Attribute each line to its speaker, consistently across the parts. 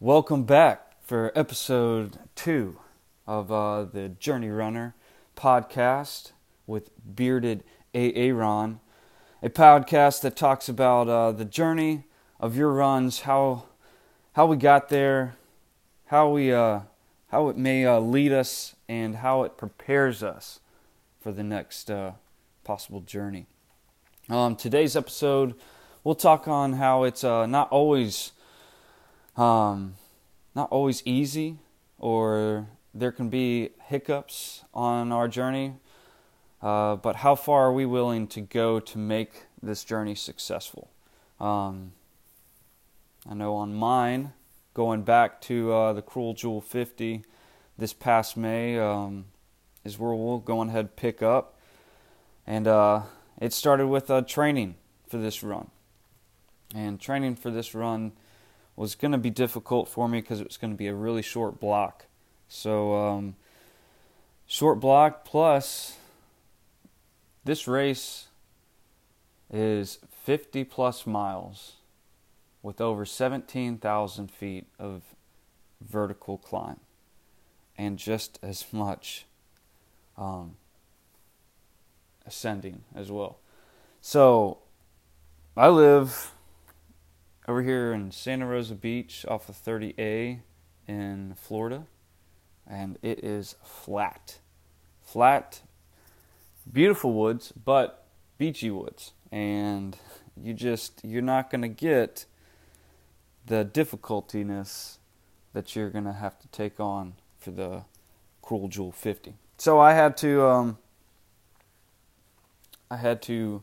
Speaker 1: Welcome back for episode two of uh, the Journey Runner podcast with bearded Aaron, a podcast that talks about uh, the journey of your runs, how how we got there, how we uh, how it may uh, lead us, and how it prepares us for the next uh, possible journey. Um, today's episode, we'll talk on how it's uh, not always um, not always easy, or there can be hiccups on our journey. Uh, but how far are we willing to go to make this journey successful? Um, I know on mine, going back to uh, the Cruel Jewel 50 this past May, um, is where we'll go ahead pick up. And uh, it started with uh, training for this run. And training for this run was going to be difficult for me because it was going to be a really short block. So, um, short block plus this race is 50 plus miles with over 17,000 feet of vertical climb and just as much um, ascending as well. So I live over here in Santa Rosa Beach off of 30A in Florida, and it is flat. Flat, beautiful woods, but beachy woods. And you just, you're not going to get the difficultiness that you're going to have to take on for the Cruel Jewel 50. So I had to, um, I had to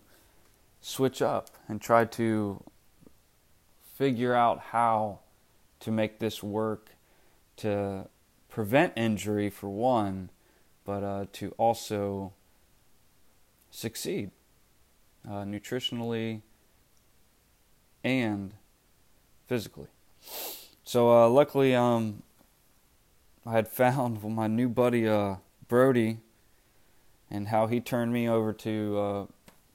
Speaker 1: switch up and try to figure out how to make this work to prevent injury for one, but uh, to also succeed uh, nutritionally and physically. So uh, luckily, um, I had found my new buddy uh, Brody and how he turned me over to uh,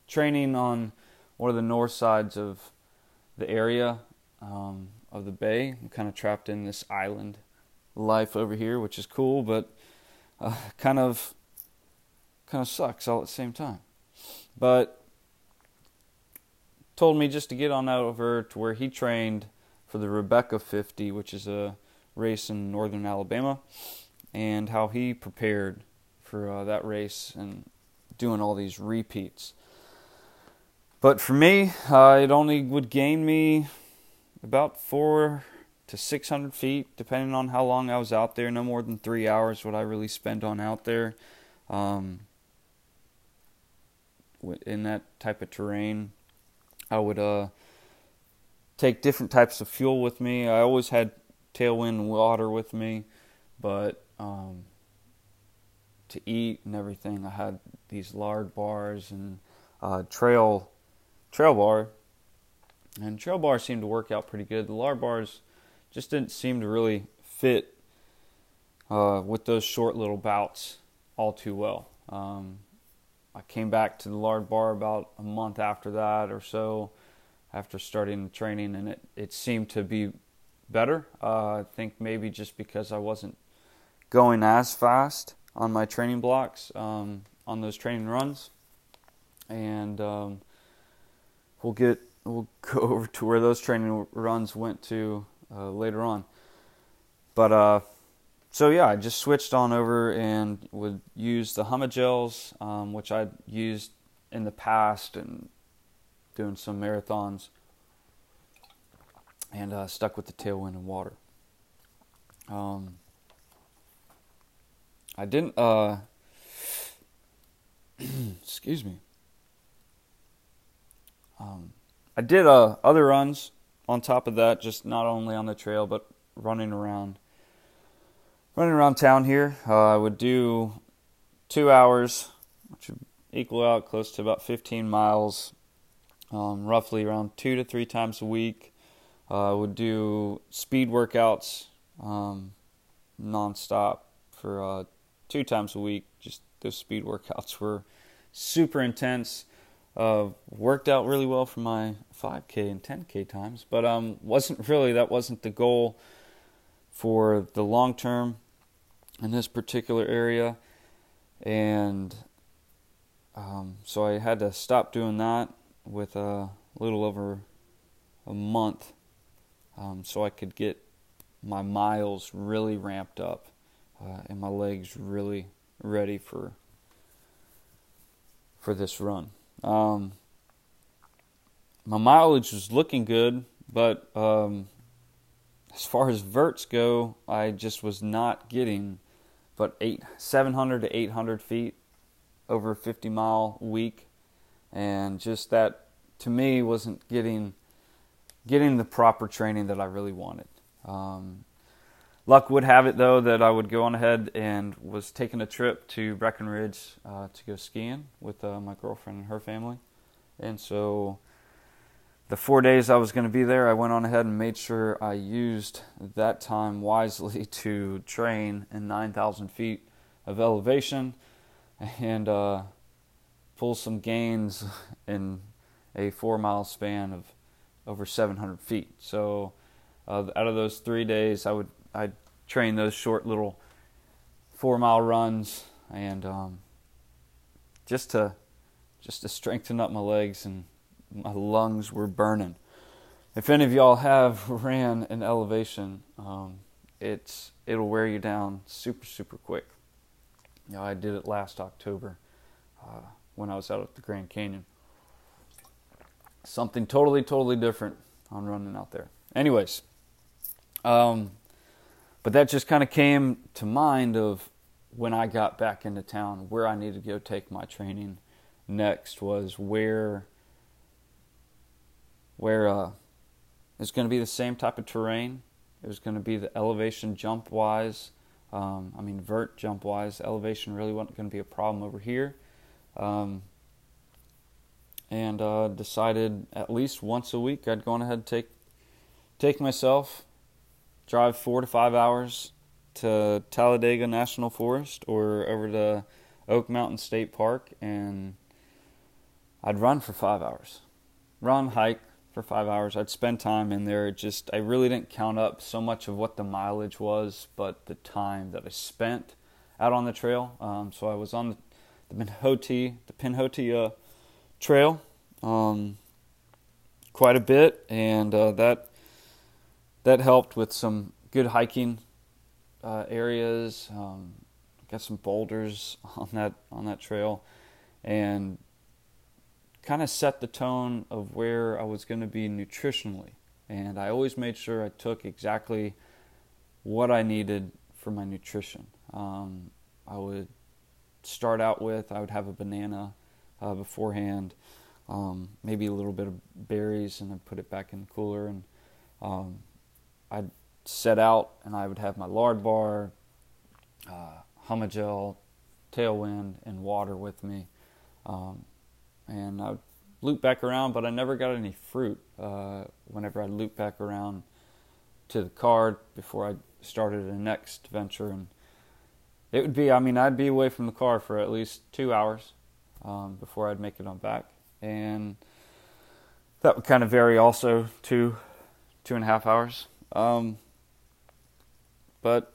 Speaker 1: training on one of the north sides of the area um, of the bay. I'm kind of trapped in this island life over here, which is cool, but uh, kind of kind of sucks all at the same time. But told me just to get on over to where he trained for the Rebecca 50, which is a race in northern Alabama, and how he prepared for uh, that race and doing all these repeats. But for me, uh, it only would gain me about four to 600 feet, depending on how long I was out there. No more than three hours would I really spend on out there. Um, in that type of terrain, I would uh, take different types of fuel with me. I always had tailwind water with me, but um, to eat and everything. I had these Larabars and uh, trail trail bar, and trail bars seemed to work out pretty good. The Larabars just didn't seem to really fit uh, with those short little bouts all too well. Um, I came back to the Larabar about a month after that or so, after starting the training, and it, it seemed to be better. Uh, I think maybe just because I wasn't going as fast on my training blocks um, on those training runs, and um, we'll get we'll go over to where those training runs went to uh, later on. But uh, so yeah, I just switched on over and would use the Huma um, which I'd used in the past and doing some marathons, and uh, stuck with the tailwind and water. Um, I didn't. Uh, excuse me. Um, I did uh, other runs on top of that, just not only on the trail, but running around, running around town here. Uh, I would do two hours, which would equal out close to about 15 miles, um, roughly around two to three times a week. Uh, I would do speed workouts um, nonstop for uh, two times a week. Just those speed workouts were super intense. Uh, worked out really well for my 5K and 10K times, but um, wasn't really that wasn't the goal. for the long term in this particular area, and um, so I had to stop doing that with a little over a month, um, so I could get my miles really ramped up uh, and my legs really ready for for this run. Um, my mileage was looking good, but um, as far as verts go, I just was not getting but eight, 700 to 800 feet over a 50 mile week, and just that to me wasn't getting getting the proper training that I really wanted. Um, luck would have it though that I would go on ahead and was taking a trip to Breckenridge uh, to go skiing with uh, my girlfriend and her family, and so the four days I was going to be there, I went on ahead and made sure I used that time wisely to train in 9,000 feet of elevation and uh, pull some gains in a four mile span of over 700 feet. So, uh, out of those three days, I would I train those short little four mile runs and um, just to just to strengthen up my legs and my lungs were burning. If any of y'all have ran an elevation, um, it's it'll wear you down super super quick. You know, I did it last October uh, when I was out at the Grand Canyon. Something totally totally different on running out there. Anyways, um, but that just kind of came to mind of when I got back into town, where I needed to go take my training next was where where uh, it's going to be the same type of terrain. It was going to be the elevation jump wise. Um, I mean, vert jump wise, elevation really wasn't going to be a problem over here. Um, and uh, decided at least once a week I'd go on ahead and take take myself, drive four to five hours to Talladega National Forest or over to Oak Mountain State Park, and I'd run for five hours, run, hike, for five hours. I'd spend time in there. Just I really didn't count up so much of what the mileage was, but the time that I spent out on the trail. Um, so I was on the, the Pinhoti, the Pinhoti uh, Trail, um, quite a bit, and uh, that that helped with some good hiking uh, areas. Um, got some boulders on that on that trail, and kind of set the tone of where I was going to be nutritionally. And I always made sure I took exactly what I needed for my nutrition. Um, I would start out with, I would have a banana uh, beforehand, um, maybe a little bit of berries, and then put it back in the cooler. And um, I'd set out and I would have my Larabar, uh, Huma-Gel, Tailwind, and water with me. Um, and I would loop back around, but I never got any fruit uh, whenever I loop back around to the car before I started the next venture. And it would be, I mean, I'd be away from the car for at least two hours um, before I'd make it on back. And that would kind of vary also to two and a half hours. Um, but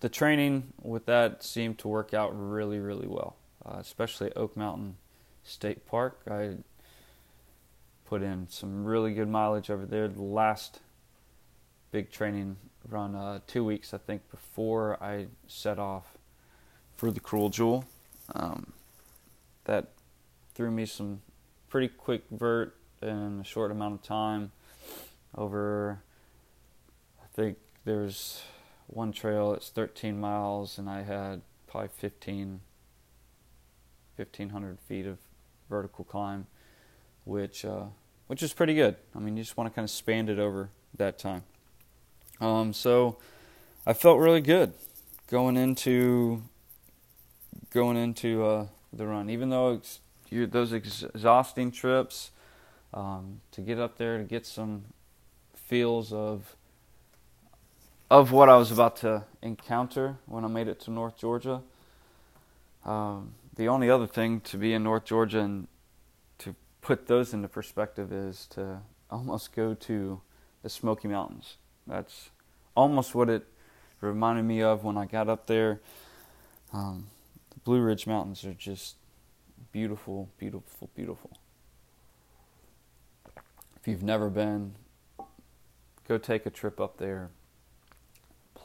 Speaker 1: the training with that seemed to work out really, really well, uh, especially Oak Mountain State Park. I put in some really good mileage over there. The last big training run, uh, two weeks I think before I set off for the Cruel Jewel. Um, that threw me some pretty quick vert in a short amount of time. Over, think there's one trail that's 13 miles, and I had probably 15, 1500 feet of vertical climb, which uh, which is pretty good. I mean, you just want to kind of span it over that time. Um, so I felt really good going into going into uh, the run, even though those exhausting trips um, to get up there to get some feels of of what I was about to encounter when I made it to North Georgia. Um, the only other thing to be in North Georgia and to put those into perspective is to almost go to the Smoky Mountains. That's almost what it reminded me of when I got up there. Um, the Blue Ridge Mountains are just beautiful, beautiful, beautiful. If you've never been, go take a trip up there.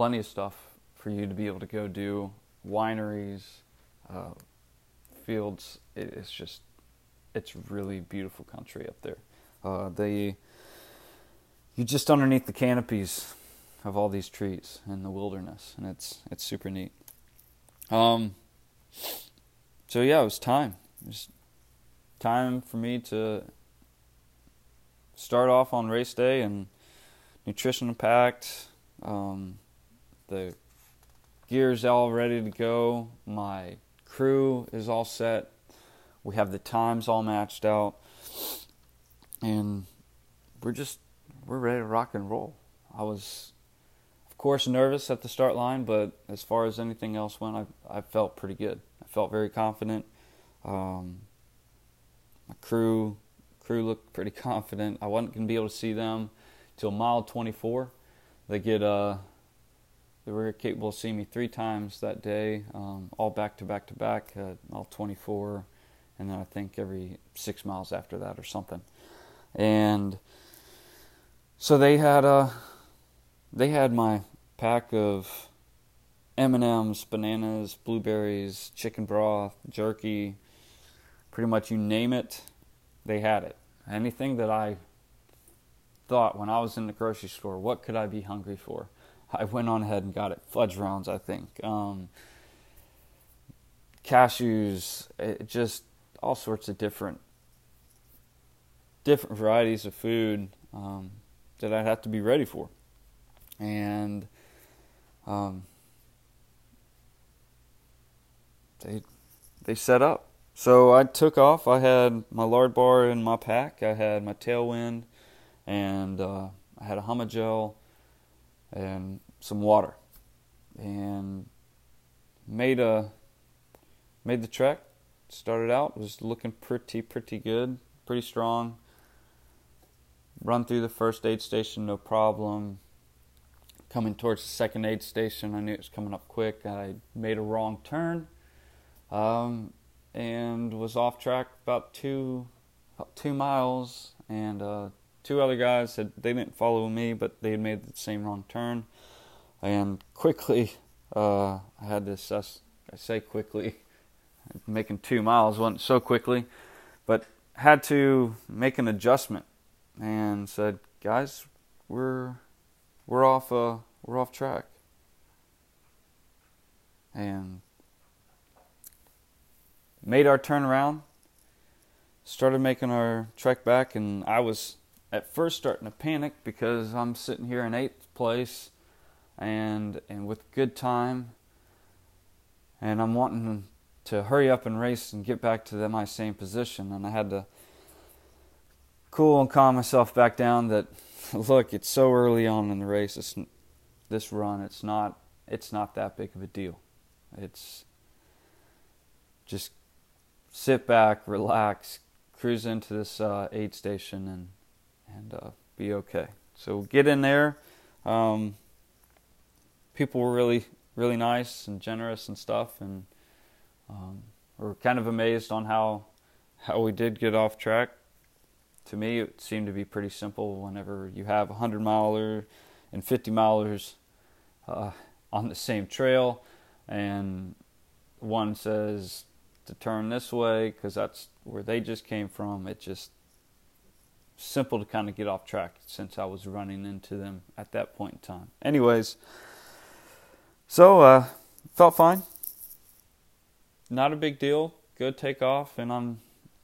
Speaker 1: Plenty of stuff for you to be able to go do. Wineries, uh, fields. it's just, it's really beautiful country up there. Uh, they, you just underneath the canopies of all these trees in the wilderness, and it's it's super neat. Um. So yeah, it was time. It was time for me to start off on race day and nutrition packed. Um, the gear's all ready to go. My crew is all set. We have the times all matched out, and we're just we're ready to rock and roll. I was, of course, nervous at the start line, but as far as anything else went, I I felt pretty good. I felt very confident. Um, my crew crew looked pretty confident. I wasn't to be able to see them till mile 24. They get uh, they were capable of seeing me three times that day, um, all back to back to back, uh, all 24, and then I think every six miles after that or something. And so they had uh, they had my pack of M&Ms, bananas, blueberries, chicken broth, jerky, pretty much you name it, they had it. Anything that I thought when I was in the grocery store, what could I be hungry for? I went on ahead and got it. Fudge rounds, I think. Um, cashews, it just all sorts of different different varieties of food um, that I'd have to be ready for. And um, they they set up. So I took off. I had my Larabar in my pack. I had my tailwind, and uh, I had a Huma-Gel and some water, and made a made the trek. Started out was looking pretty pretty good, pretty strong. Run through the first aid station, no problem. Coming towards the second aid station, I knew it was coming up quick. I made a wrong turn. Um, and was off track about two about two miles, and uh, two other guys said they didn't follow me, but they had made the same wrong turn, and quickly uh, I had to assess. I say quickly, making two miles wasn't so quickly, but had to make an adjustment, and said, guys, we're we're off uh, we're off track, and made our turnaround, started making our trek back, and I was at first starting to panic because I'm sitting here in eighth place, and and with good time, and I'm wanting to hurry up and race and get back to the, my same position, and I had to cool and calm myself back down. That look, it's so early on in the race. It's, this run, it's not it's not that big of a deal. It's just sit back, relax, cruise into this uh, aid station, and and uh, be okay. So get in there. Um, people were really really nice and generous and stuff, and um, we're kind of amazed on how how we did get off track. To me, it seemed to be pretty simple. Whenever you have a hundred miler and fifty milers uh, on the same trail, and one says to turn this way because that's where they just came from. It just simple to kind of get off track since I was running into them at that point in time. Anyways, so uh, felt fine. Not a big deal. Good takeoff, and I'm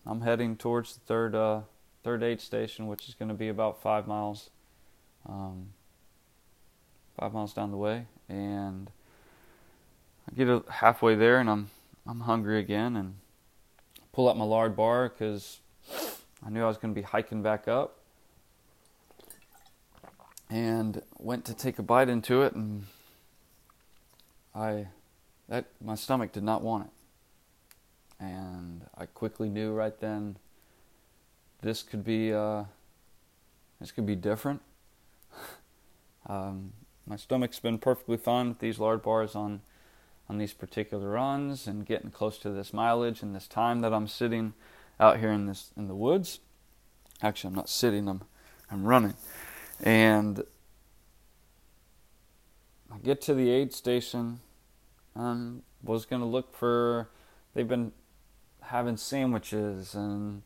Speaker 1: I'm heading towards the third uh, third aid station, which is going to be about five miles, um, five miles down the way, and I get halfway there, and I'm I'm hungry again and pull out my Larabar because I knew I was going to be hiking back up. And went to take a bite into it, and I that my stomach did not want it, and I quickly knew right then this could be uh, this could be different. um, my stomach's been perfectly fine with these Larabars on on these particular runs and getting close to this mileage and this time that I'm sitting out here in this in the woods. Actually, I'm not sitting. I'm I'm running, and I get to the aid station. and was gonna look for. They've been having sandwiches and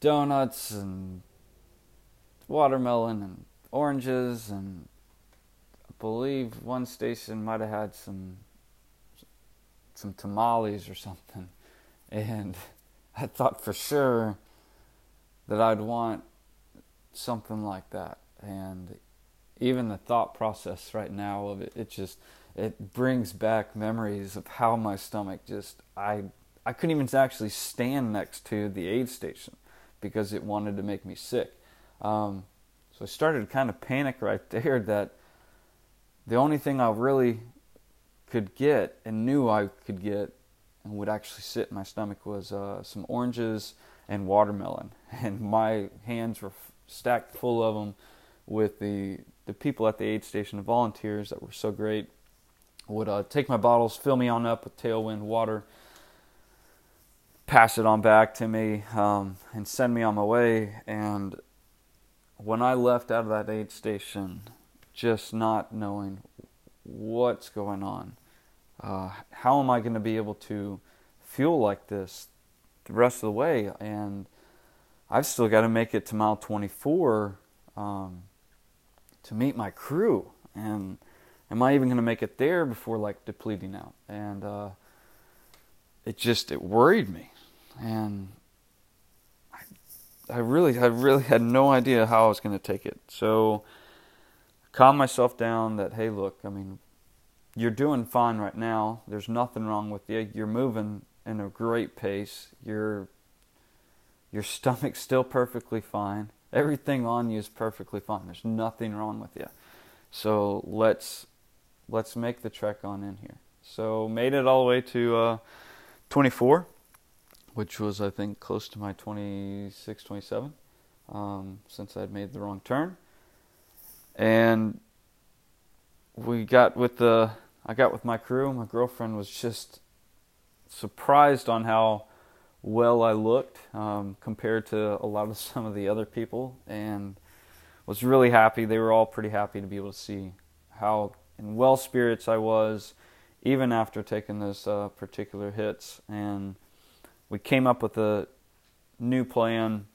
Speaker 1: donuts and watermelon and oranges and I believe one station might have had some some tamales or something and I thought for sure that I'd want something like that and even the thought process right now of it it just it brings back memories of how my stomach just I I couldn't even actually stand next to the aid station because it wanted to make me sick. Um, so I started to kind of panic right there that the only thing I really could get and knew I could get and would actually sit in my stomach was uh, some oranges and watermelon. And my hands were stacked full of them with the, the people at the aid station, the volunteers that were so great, would uh, take my bottles, fill me on up with Tailwind water, pass it on back to me, um, and send me on my way. And when I left out of that aid station, just not knowing what's going on, uh, how am I going to be able to feel like this the rest of the way? And I've still got to make it to mile 24 um, to meet my crew. And am I even going to make it there before like depleting out? And uh, it just it worried me, and I, I really I really had no idea how I was going to take it. So calm myself down that hey look I mean you're doing fine right now. There's nothing wrong with you. You're moving in a great pace. Your your stomach's still perfectly fine. Everything on you is perfectly fine. There's nothing wrong with you. So let's let's make the trek on in here. So made it all the way to uh, 24, which was I think close to my 26, 27, um, since I'd made the wrong turn, and we got with the I got with my crew. My girlfriend was just surprised on how well I looked um, compared to a lot of some of the other people, and was really happy. They were all pretty happy to be able to see how in well spirits I was, even after taking those uh, particular hits. And we came up with a new plan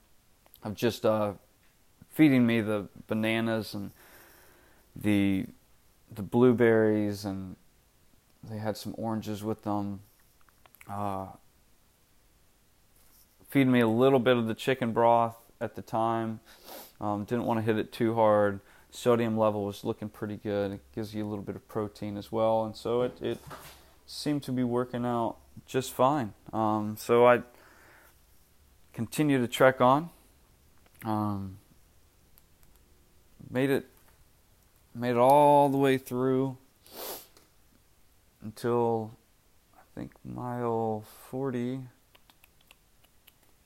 Speaker 1: of just uh, feeding me the bananas and the the blueberries, and had some oranges with them. Uh, feeding me a little bit of the chicken broth at the time. Um, didn't want to hit it too hard sodium level was looking pretty good. It gives you a little bit of protein as well, and so it it seemed to be working out just fine. Um, so I continued to trek on. Um, made it made it all the way through until I think mile 40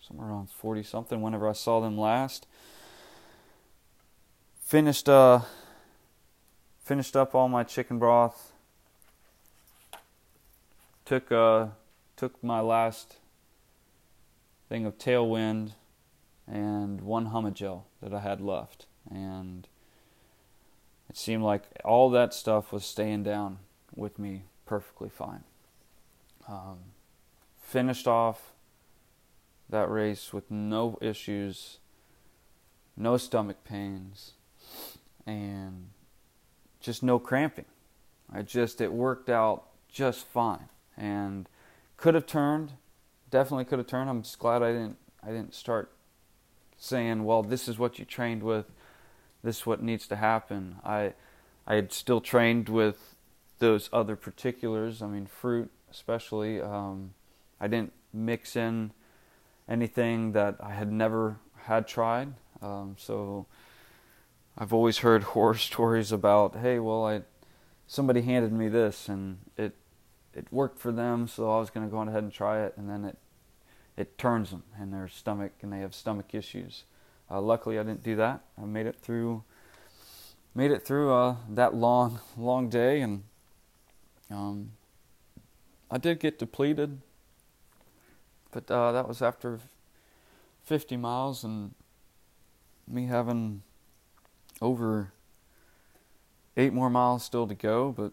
Speaker 1: somewhere around 40 something whenever I saw them last. Finished uh finished up all my chicken broth. Took uh took my last thing of tailwind and one Huma-Gel that I had left. And it seemed like all that stuff was staying down with me perfectly fine um, finished off that race with no issues no stomach pains and just no cramping. I just it worked out just fine and could have turned, definitely could have turned. I'm just glad I didn't I didn't start saying, "Well, this is what you trained with. This is what needs to happen." I I had still trained with those other particulars. I mean, fruit especially. Um, I didn't mix in anything that I had never had tried. Um, so I've always heard horror stories about, hey, well, I somebody handed me this and it it worked for them, so I was going to go on ahead and try it, and then it it turns them in their stomach and they have stomach issues. Uh, luckily, I didn't do that. I made it through made it through uh, that long, long day, and um, I did get depleted, but uh, that was after 50 miles and me having over eight more miles still to go, but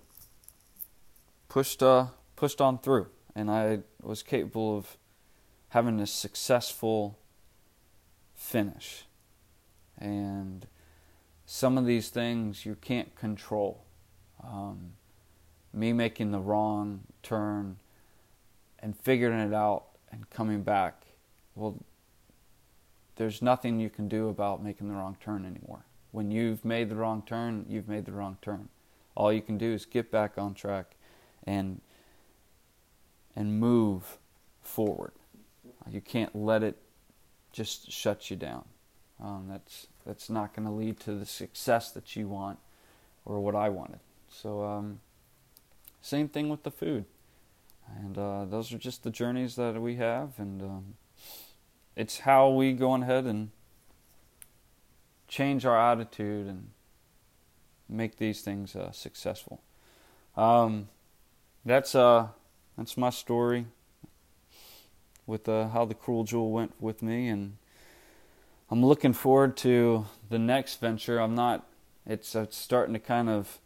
Speaker 1: pushed uh, pushed on through, and I was capable of having a successful finish. And some of these things you can't control. Um, me making the wrong turn and figuring it out and coming back, well, there's nothing you can do about making the wrong turn anymore. When you've made the wrong turn, you've made the wrong turn. All you can do is get back on track and and move forward. You can't let it just shut you down. Um, that's that's not going to lead to the success that you want or what I wanted. So um, same thing with the food, and uh, those are just the journeys that we have, and um, it's how we go ahead and change our attitude and make these things uh, successful. Um, that's uh, that's my story with uh, how the cruel jewel went with me, and I'm looking forward to the next venture. I'm not. It's, it's starting to kind of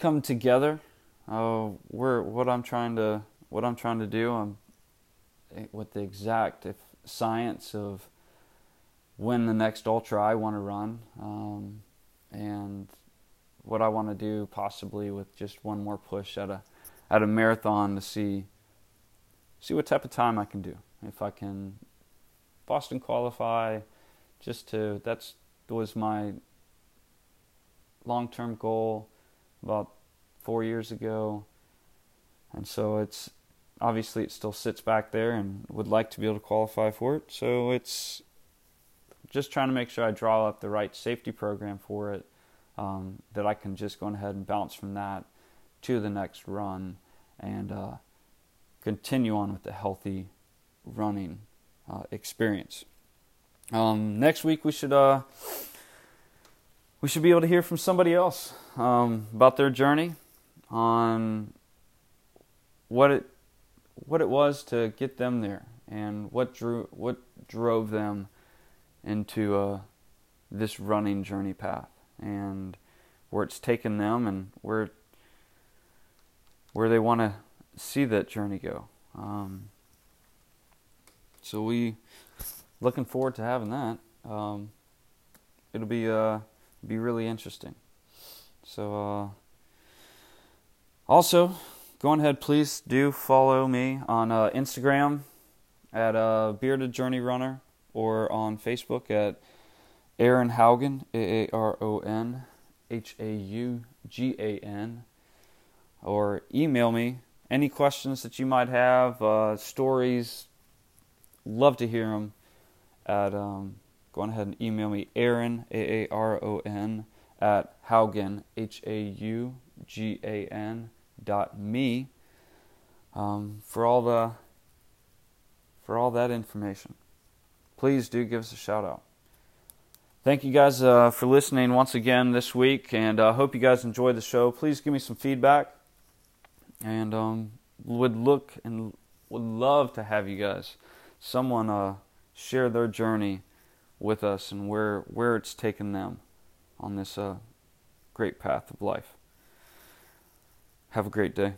Speaker 1: come together. Uh, where what I'm trying to what I'm trying to do. I'm eh, with the exact if science of when the next ultra I want to run, um, and what I want to do possibly with just one more push at a at a marathon to see see what type of time I can do. If I can Boston qualify, just to that's was my long term goal about four years ago, and so it's obviously it still sits back there and would like to be able to qualify for it. So it's just trying to make sure I draw up the right safety program for it um, that I can just go ahead and bounce from that to the next run and uh, continue on with the healthy running uh, experience. Um, next week we should uh, we should be able to hear from somebody else um, about their journey on what it what it was to get them there and what drew what drove them into uh, this running journey path and where it's taken them and where where they want to see that journey go. Um, so we looking forward to having that. Um, it'll be uh, be really interesting. So uh, also go ahead, please do follow me on uh, Instagram at uh, Bearded Journey Runner or on Facebook at Aaron Haugan, A A R O N H A U G A N, or email me any questions that you might have, uh, stories. Love to hear them. At um, go ahead and email me Aaron A A R O N at Haugan H A U G A N dot me um, for all the for all that information please do give us a shout out. Thank you guys uh, for listening once again this week, and I uh, hope you guys enjoyed the show. Please give me some feedback, and um, would look and would love to have you guys, someone uh, share their journey with us and where where it's taken them on this uh, great path of life. Have a great day.